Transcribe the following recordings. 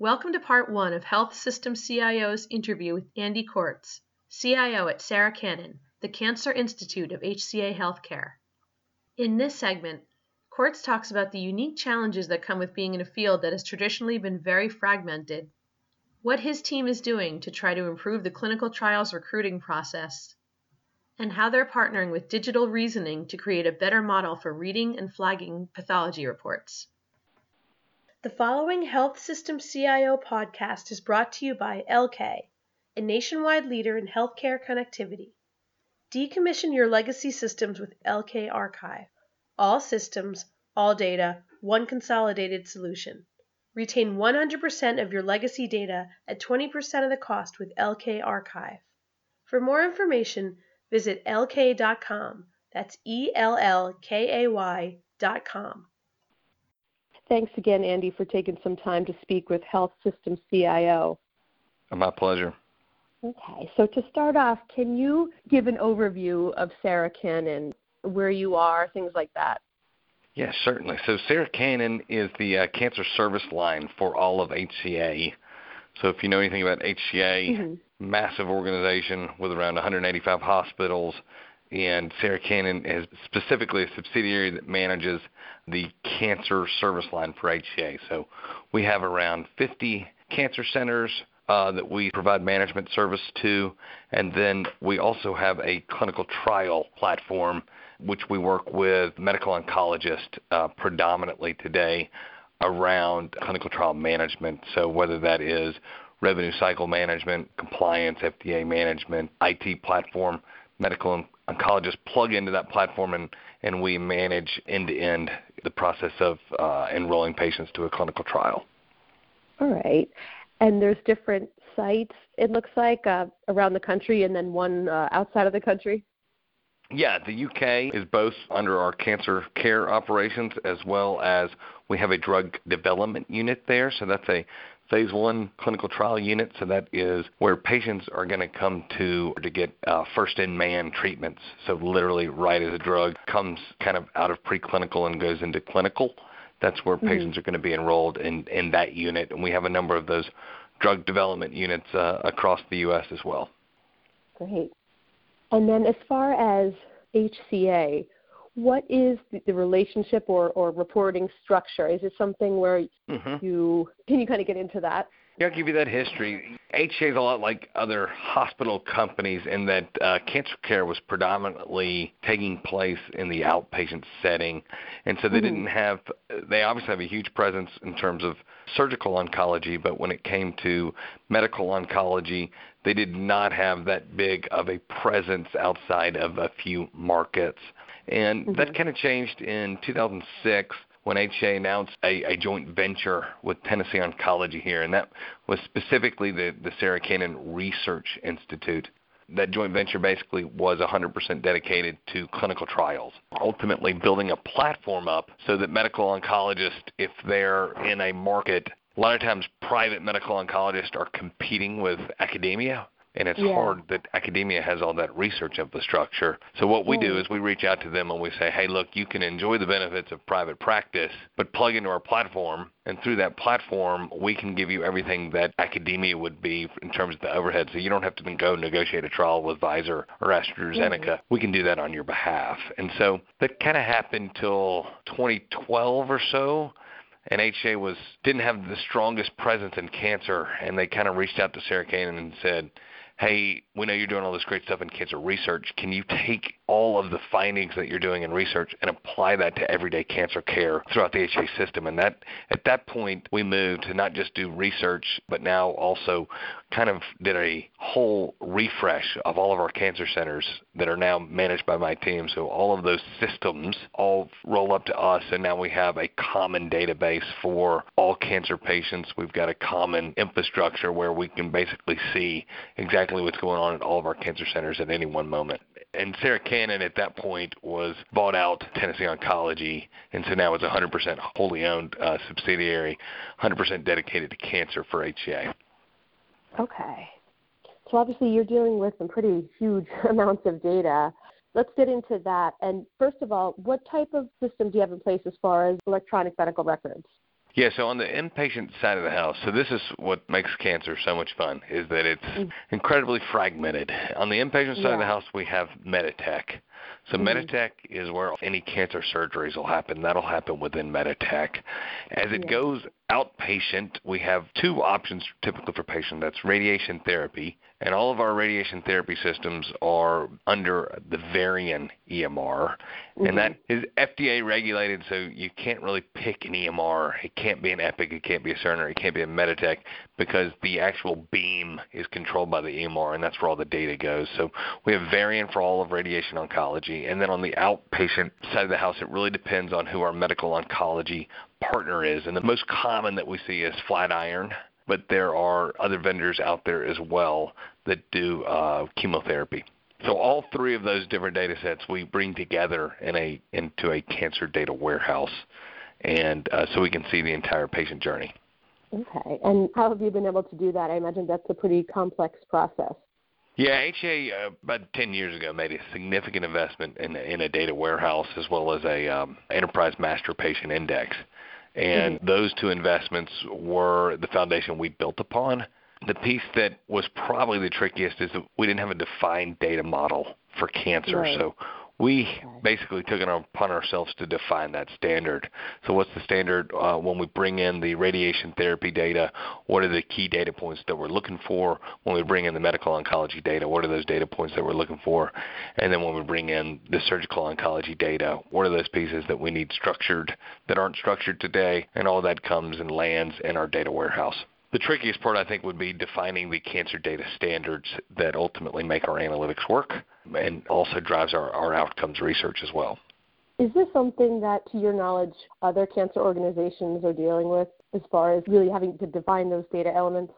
Welcome to part one of Health System CIO's interview with Andy Corts, CIO at Sarah Cannon, the Cancer Institute of HCA Healthcare. In this segment, Kortz talks about the unique challenges that come with being in a field that has traditionally been very fragmented, what his team is doing to try to improve the clinical trials recruiting process, and how they're partnering with digital reasoning to create a better model for reading and flagging pathology reports. The following Health System CIO podcast is brought to you by ELLKAY, a nationwide leader in healthcare connectivity. Decommission your legacy systems with ELLKAY Archive. All systems, all data, one consolidated solution. Retain 100% of your legacy data at 20% of the cost with ELLKAY Archive. For more information, visit ellkay.com. That's E L L K A Y.com. Thanks again, Andy, for taking some time to speak with Health System CIO. My pleasure. Okay, so to start off, can you give an overview of Sarah Cannon, where you are, things like that? Yes, certainly. So Sarah Cannon is the uh, cancer service line for all of HCA. So if you know anything about HCA, mm-hmm. massive organization with around 185 hospitals, and Sarah Cannon is specifically a subsidiary that manages the cancer service line for HCA. So we have around 50 cancer centers uh, that we provide management service to, and then we also have a clinical trial platform which we work with medical oncologists uh, predominantly today around clinical trial management. So whether that is revenue cycle management, compliance, FDA management, IT platform, medical oncologists plug into that platform and, and we manage end to end the process of uh, enrolling patients to a clinical trial. All right. And there's different sites, it looks like, uh, around the country and then one uh, outside of the country? Yeah, the UK is both under our cancer care operations as well as we have a drug development unit there. So that's a phase one clinical trial unit. So that is where patients are going to come to to get uh, first in man treatments. So literally, right as a drug comes kind of out of preclinical and goes into clinical. That's where mm-hmm. patients are going to be enrolled in in that unit, and we have a number of those drug development units uh, across the U.S. as well. Great. And then as far as HCA, what is the, the relationship or, or reporting structure? Is it something where mm-hmm. you can you kind of get into that? Yeah, I'll give you that history. HCA is a lot like other hospital companies in that uh, cancer care was predominantly taking place in the outpatient setting, and so they mm-hmm. didn't have. They obviously have a huge presence in terms of surgical oncology, but when it came to medical oncology, they did not have that big of a presence outside of a few markets. And mm-hmm. that kind of changed in 2006 when HCA announced a, a joint venture with Tennessee Oncology here, and that was specifically the, the Sarah Cannon Research Institute. That joint venture basically was 100% dedicated to clinical trials, ultimately building a platform up so that medical oncologists, if they're in a market, a lot of times private medical oncologists are competing with academia and it's yeah. hard that academia has all that research infrastructure. So what we do is we reach out to them and we say, "Hey, look, you can enjoy the benefits of private practice, but plug into our platform, and through that platform, we can give you everything that academia would be in terms of the overhead. So you don't have to go negotiate a trial with Pfizer or AstraZeneca. Mm-hmm. We can do that on your behalf." And so that kind of happened till 2012 or so and HCA was didn't have the strongest presence in cancer, and they kind of reached out to Sarah Cannon and said, hey, we know you're doing all this great stuff in cancer research. Can you take all of the findings that you're doing in research and apply that to everyday cancer care throughout the HCA system? And that at that point, we moved to not just do research, but now also kind of did a whole refresh of all of our cancer centers that are now managed by my team. So all of those systems all roll up to us, and now we have a common database for all cancer patients. We've got a common infrastructure where we can basically see exactly exactly what's going on at all of our cancer centers at any one moment. And Sarah Cannon at that point was bought out Tennessee Oncology, and so now it's a 100% wholly owned uh, subsidiary, 100% dedicated to cancer for HCA. Okay. So obviously you're dealing with some pretty huge amounts of data. Let's get into that. And first of all, what type of system do you have in place as far as electronic medical records? Yeah, so on the inpatient side of the house, so this is what makes cancer so much fun is that it's mm. incredibly fragmented. On the inpatient side yeah. of the house, we have Meditech. So mm-hmm. Meditech is where any cancer surgeries will happen. That'll happen within Meditech. As it yeah. goes outpatient, we have two options typically for patients. That's radiation therapy, and all of our radiation therapy systems are under the Varian EMR, mm-hmm. and that is FDA regulated, so you can't really pick an EMR. It can't be an Epic, it can't be a Cerner, it can't be a Meditech, because the actual beam is controlled by the EMR, and that's where all the data goes. So we have Varian for all of radiation oncology, and then on the outpatient side of the house, it really depends on who our medical oncology partner is, and the most common that we see is Flatiron but there are other vendors out there as well that do uh, chemotherapy. So all three of those different data sets we bring together in a into a cancer data warehouse, and uh, so we can see the entire patient journey. Okay, and how have you been able to do that? I imagine that's a pretty complex process. Yeah, HCA uh, about 10 years ago made a significant investment in, in a data warehouse as well as a um, enterprise master patient index. And mm-hmm. those two investments were the foundation we built upon. The piece that was probably the trickiest is that we didn't have a defined data model for cancer. Right. So we basically took it upon ourselves to define that standard. So, what's the standard uh, when we bring in the radiation therapy data? What are the key data points that we're looking for? When we bring in the medical oncology data, what are those data points that we're looking for? And then when we bring in the surgical oncology data, what are those pieces that we need structured that aren't structured today? And all that comes and lands in our data warehouse. The trickiest part, I think, would be defining the cancer data standards that ultimately make our analytics work and also drives our, our outcomes research as well. Is this something that, to your knowledge, other cancer organizations are dealing with as far as really having to define those data elements?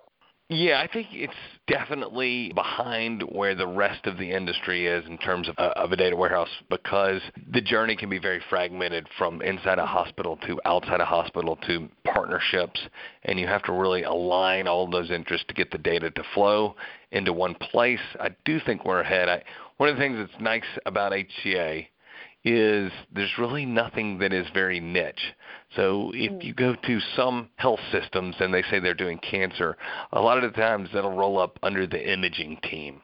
Yeah, I think it's definitely behind where the rest of the industry is in terms of, uh, of a data warehouse because the journey can be very fragmented from inside a hospital to outside a hospital to partnerships, and you have to really align all those interests to get the data to flow into one place. I do think we're ahead. I, one of the things that's nice about HCA is there's really nothing that is very niche. So if mm. you go to some health systems and they say they're doing cancer, a lot of the times that'll roll up under the imaging team.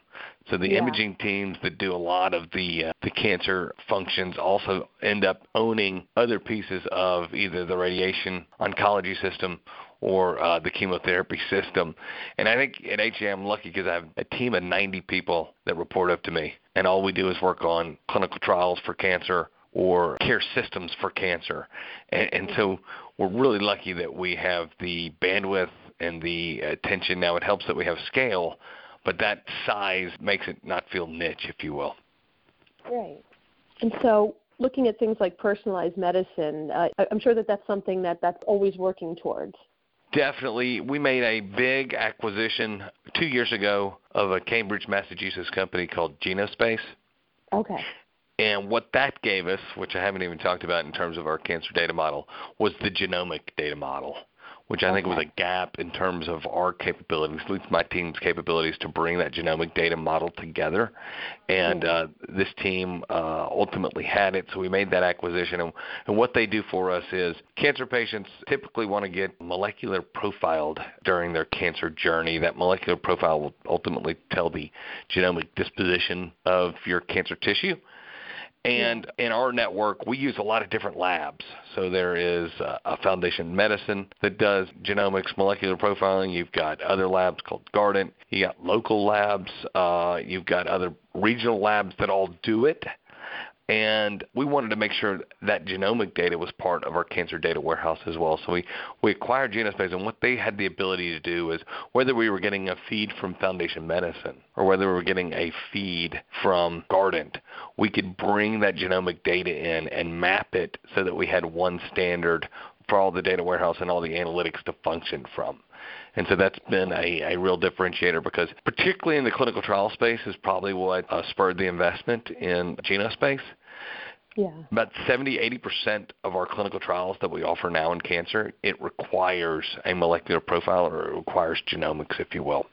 So the yeah. imaging teams that do a lot of the uh, the cancer functions also end up owning other pieces of either the radiation oncology system or uh, the chemotherapy system. And I think at HCA I'm lucky because I have a team of 90 people that report up to me, and all we do is work on clinical trials for cancer or care systems for cancer. And, and so we're really lucky that we have the bandwidth and the attention. Now it helps that we have scale, but that size makes it not feel niche, if you will. Right. And so looking at things like personalized medicine, uh, I'm sure that that's something that that's always working towards. Definitely. We made a big acquisition two years ago of a Cambridge, Massachusetts company called Genospace. Okay. And what that gave us, which I haven't even talked about in terms of our cancer data model, was the genomic data model which I okay. think was a gap in terms of our capabilities, at least my team's capabilities, to bring that genomic data model together. And uh, this team uh, ultimately had it, so we made that acquisition. And, and what they do for us is cancer patients typically want to get molecular profiled during their cancer journey. That molecular profile will ultimately tell the genomic disposition of your cancer tissue. And in our network, we use a lot of different labs. So there is a Foundation Medicine that does genomics, molecular profiling. You've got other labs called Guardant. You got local labs. Uh, you've got other regional labs that all do it and we wanted to make sure that genomic data was part of our cancer data warehouse as well. So we, we acquired Genospace, and what they had the ability to do is whether we were getting a feed from Foundation Medicine or whether we were getting a feed from Guardant, we could bring that genomic data in and map it so that we had one standard for all the data warehouse and all the analytics to function from. And so that's been a, a real differentiator because, particularly in the clinical trial space, is probably what uh, spurred the investment in Genospace. Yeah. About 70, 80% of our clinical trials that we offer now in cancer, it requires a molecular profile or it requires genomics, if you will.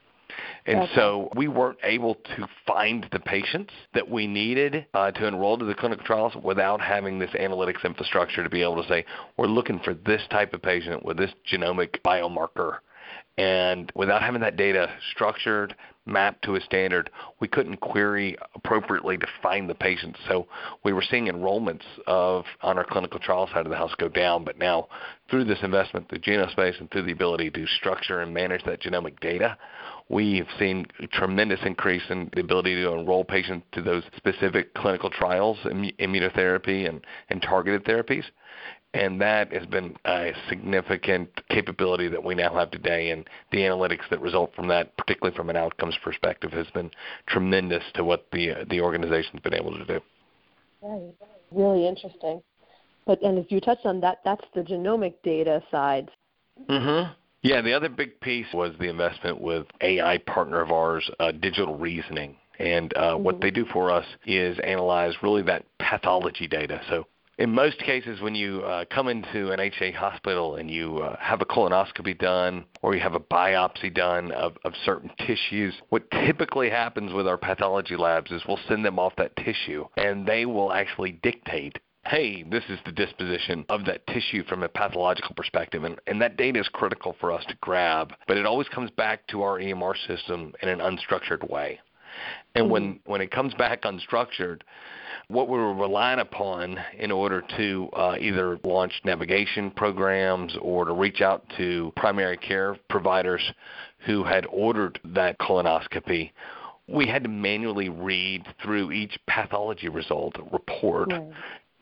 And okay. so we weren't able to find the patients that we needed uh, to enroll to the clinical trials without having this analytics infrastructure to be able to say, we're looking for this type of patient with this genomic biomarker. And without having that data structured, mapped to a standard, we couldn't query appropriately to find the patients. So we were seeing enrollments of on our clinical trial side of the house go down, but now through this investment through Genospace and through the ability to structure and manage that genomic data, we've seen a tremendous increase in the ability to enroll patients to those specific clinical trials, immunotherapy and, and targeted therapies and that has been a significant capability that we now have today. And the analytics that result from that, particularly from an outcomes perspective, has been tremendous to what the the organization's been able to do. Right, really interesting. But and if you touched on that, that's the genomic data side. Mm-hmm. Yeah, the other big piece was the investment with AI partner of ours, uh, Digital Reasoning. And uh, mm-hmm. what they do for us is analyze really that pathology data. So in most cases, when you uh, come into an HCA hospital and you uh, have a colonoscopy done or you have a biopsy done of, of certain tissues, what typically happens with our pathology labs is we'll send them off that tissue and they will actually dictate hey, this is the disposition of that tissue from a pathological perspective. And, and that data is critical for us to grab, but it always comes back to our EMR system in an unstructured way. And when, mm-hmm. when it comes back unstructured, what we were relying upon in order to uh, either launch navigation programs or to reach out to primary care providers who had ordered that colonoscopy we had to manually read through each pathology result report right.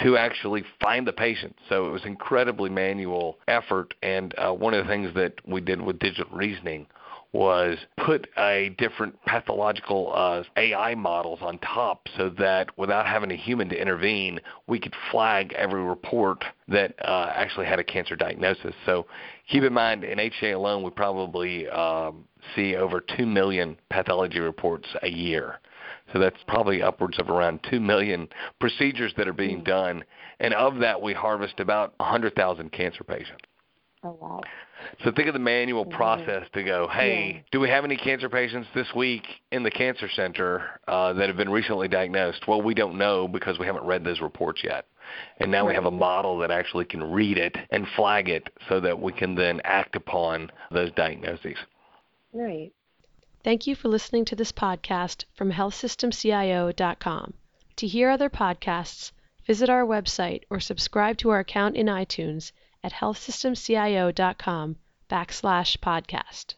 to actually find the patient. So it was incredibly manual effort. And uh, one of the things that we did with digital reasoning was put a different pathological uh, AI models on top so that without having a human to intervene, we could flag every report that uh, actually had a cancer diagnosis. So keep in mind, in HCA alone, we probably um, see over 2 million pathology reports a year. So that's probably upwards of around 2 million procedures that are being hmm. done. And of that, we harvest about 100,000 cancer patients. Oh, wow. So think of the manual process to go, hey, yeah. do we have any cancer patients this week in the cancer center uh, that have been recently diagnosed? Well, we don't know because we haven't read those reports yet. And now right. we have a model that actually can read it and flag it so that we can then act upon those diagnoses. Right. Thank you for listening to this podcast from healthsystemcio.com. To hear other podcasts, visit our website or subscribe to our account in iTunes at healthsystemcio.com backslash podcast.